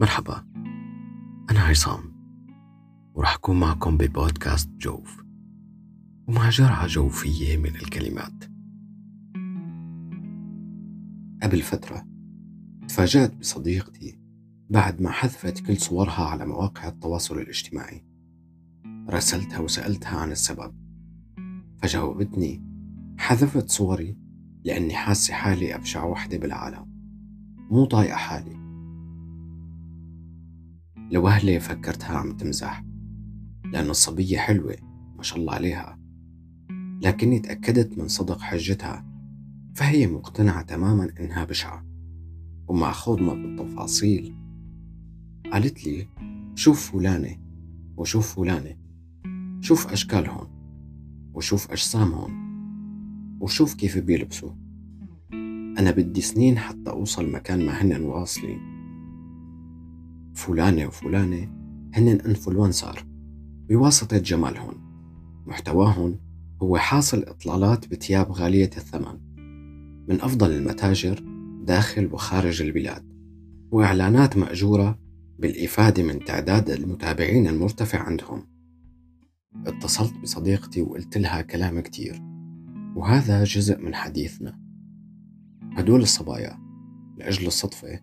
مرحبا. أنا عصام وراح أكون معكم ببودكاست جوف ومع جرعة جوفية من الكلمات. قبل فترة تفاجأت بصديقتي بعد ما حذفت كل صورها على مواقع التواصل الاجتماعي. راسلتها وسألتها عن السبب فجاوبتني حذفت صوري لأني حاسة حالي أبشع وحدة بالعالم مو طايقة حالي. لوهلة فكرتها عم تمزح لأن الصبية حلوة ما شاء الله عليها. لكني تأكدت من صدق حجتها فهي مقتنعة تماما إنها بشعة ومع خوضنا بالتفاصيل قالت لي شوف فلانة وشوف فلانة شوف أشكالهم وشوف أجسامهم وشوف كيف بيلبسوا. أنا بدي سنين حتى أوصل مكان ما هن واصلين. فلانة وفلانة هن انفلونسر بواسطة جمالهم محتواهم هو حاصل إطلالات بتياب غالية الثمن. من أفضل المتاجر داخل وخارج البلاد. وإعلانات مأجورة بالإفادة من تعداد المتابعين المرتفع عندهم. اتصلت بصديقتي وقلت لها كلام كتير. وهذا جزء من حديثنا. هدول الصبايا لأجل الصدفة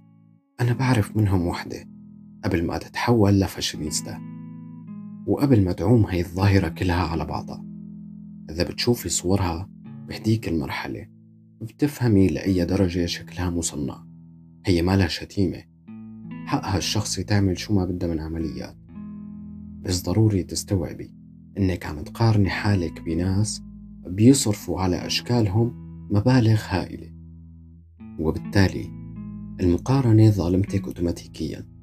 أنا بعرف منهم وحدة. قبل ما تتحول لفاشينيستا. وقبل ما تعوم هي الظاهرة كلها على بعضها. إذا بتشوفي صورها بهديك المرحلة بتفهمي لأي درجة شكلها مصنع. هي مالها شتيمة. حقها الشخصي تعمل شو ما بدها من عمليات. بس ضروري تستوعبي إنك عم تقارني حالك بناس بيصرفوا على أشكالهم مبالغ هائلة. وبالتالي المقارنة ظالمتك أوتوماتيكيا.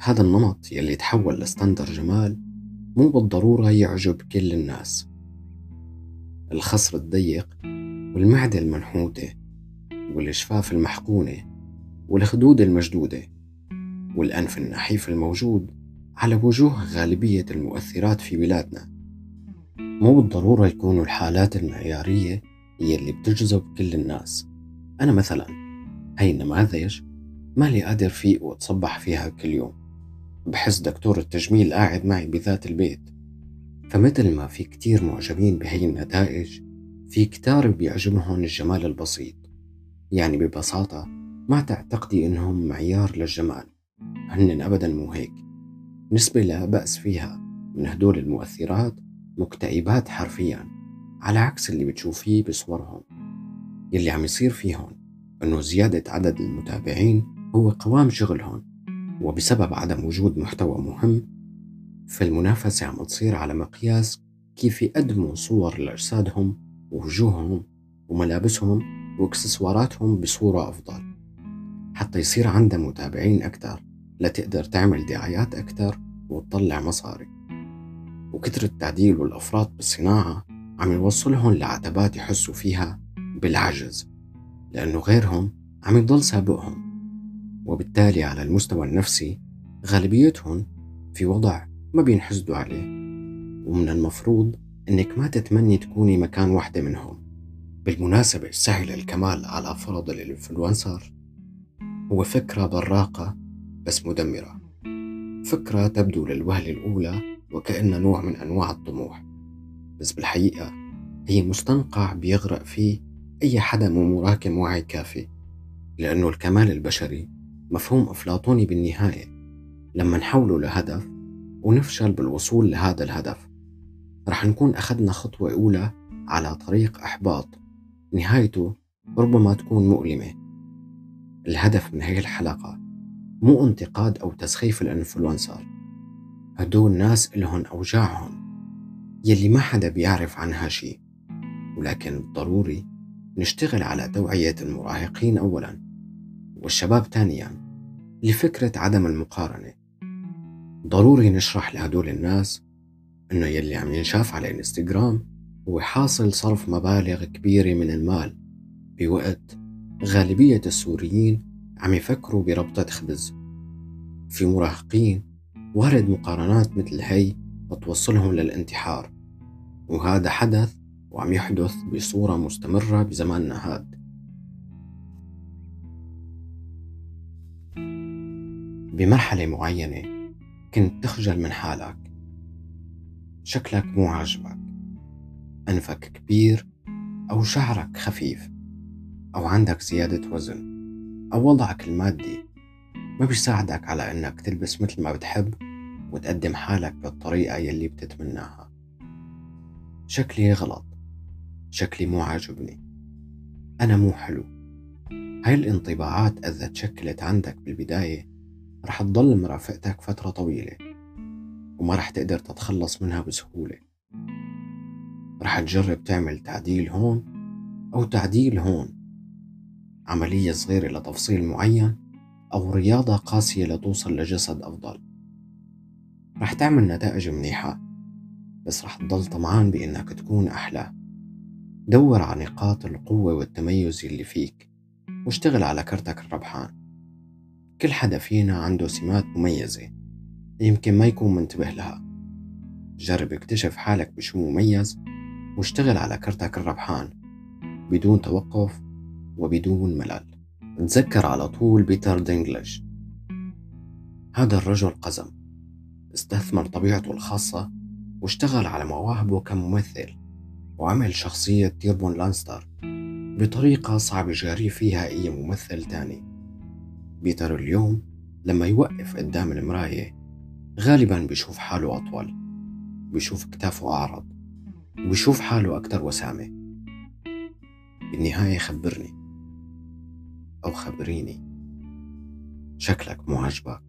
هذا النمط يلي تحول لستاندر جمال مو بالضرورة يعجب كل الناس. الخصر الضيق والمعدة المنحوتة والشفاف المحقونة والخدود المشدودة والأنف النحيف الموجود على وجوه غالبية المؤثرات في بلادنا. مو بالضرورة يكونوا الحالات المعيارية هي اللي بتجذب كل الناس. أنا مثلا هاي النماذج مالي قادر فيق وأتصبح فيها كل يوم. بحس دكتور التجميل قاعد معي بذات البيت. فمثل ما في كتير معجبين بهي النتائج في كتار بيعجبهم الجمال البسيط. يعني ببساطة ما تعتقدي إنهم معيار للجمال. هن أبدا مو هيك. نسبة لا بأس فيها من هدول المؤثرات مكتئبات حرفيا على عكس اللي بتشوفيه بصورهم. يلي عم يصير فيهم إنه زيادة عدد المتابعين هو قوام شغلهم وبسبب عدم وجود محتوى مهم فالمنافسة عم تصير على مقياس كيف يقدموا صور لأجسادهم ووجوههم وملابسهم وإكسسواراتهم بصورة أفضل. حتى يصير عندها متابعين أكثر لتقدر تعمل دعايات أكثر وتطلع مصاري. وكتر التعديل والأفراط بالصناعة عم يوصلهم لعتبات يحسوا فيها بالعجز لأنه غيرهم عم يضل سابقهم. وبالتالي على المستوى النفسي غالبيتهم في وضع ما بينحسدوا عليه. ومن المفروض إنك ما تتمني تكوني مكان واحدة منهم. بالمناسبة السعي للكمال على فرض الإنفلونسر هو فكرة براقة بس مدمرة. فكرة تبدو للوهلة الأولى وكأنها نوع من أنواع الطموح. بس بالحقيقة هي مستنقع بيغرق فيه أي حدا مو مراكم وعي كافي لأنه الكمال البشري مفهوم أفلاطوني بالنهاية. لما نحوله لهدف ونفشل بالوصول لهذا الهدف رح نكون أخذنا خطوة أولى على طريق إحباط. نهايته ربما تكون مؤلمة. الهدف من هي الحلقة مو انتقاد أو تسخيف الإنفلونسر. هدول ناس إلهن أوجاعهم يلي ما حدا بيعرف عنها شي ولكن ضروري نشتغل على توعية المراهقين أولا والشباب ثانيا. لفكرة عدم المقارنة. ضروري نشرح لهدول الناس إنه يلي عم ينشاف على الانستغرام هو حاصل صرف مبالغ كبيرة من المال بوقت غالبية السوريين عم يفكروا بربطة خبز. في مراهقين وارد مقارنات مثل هي توصلهم للانتحار وهذا حدث وعم يحدث بصورة مستمرة بزماننا هاد. بمرحلة معينة كنت تخجل من حالك. شكلك مو عاجبك. أنفك كبير أو شعرك خفيف أو عندك زيادة وزن أو وضعك المادي ما بيساعدك على إنك تلبس مثل ما بتحب وتقدم حالك بالطريقة يلي بتتمناها. شكلي غلط. شكلي مو عاجبني. أنا مو حلو. هاي الانطباعات إذا تشكلت عندك بالبداية رح تضل مرافقتك فترة طويلة وما رح تقدر تتخلص منها بسهولة. رح تجرب تعمل تعديل هون أو تعديل هون عملية صغيرة لتفصيل معين أو رياضة قاسية لتوصل لجسد أفضل. رح تعمل نتائج منيحة بس رح تضل طمعان بإنك تكون أحلى. دور على نقاط القوة والتميز اللي فيك واشتغل على كرتك الربحان. كل حدا فينا عنده سمات مميزة يمكن ما يكون منتبه لها. جرب اكتشف حالك بشو مميز واشتغل على كرتك الربحان بدون توقف وبدون ملل. تذكر على طول بيتر دينكلج هذا الرجل قزم. استثمر طبيعته الخاصة واشتغل على مواهبه كممثل وعمل شخصية تيريون لانستر بطريقة صعب يجاري فيها أي ممثل تاني. بيتر اليوم لما يوقف قدام المراية غالبا بيشوف حاله أطول بيشوف كتافه أعرض وبيشوف حاله أكثر وسامة. بالنهاية خبرني أو خبريني شكلك مو عجبك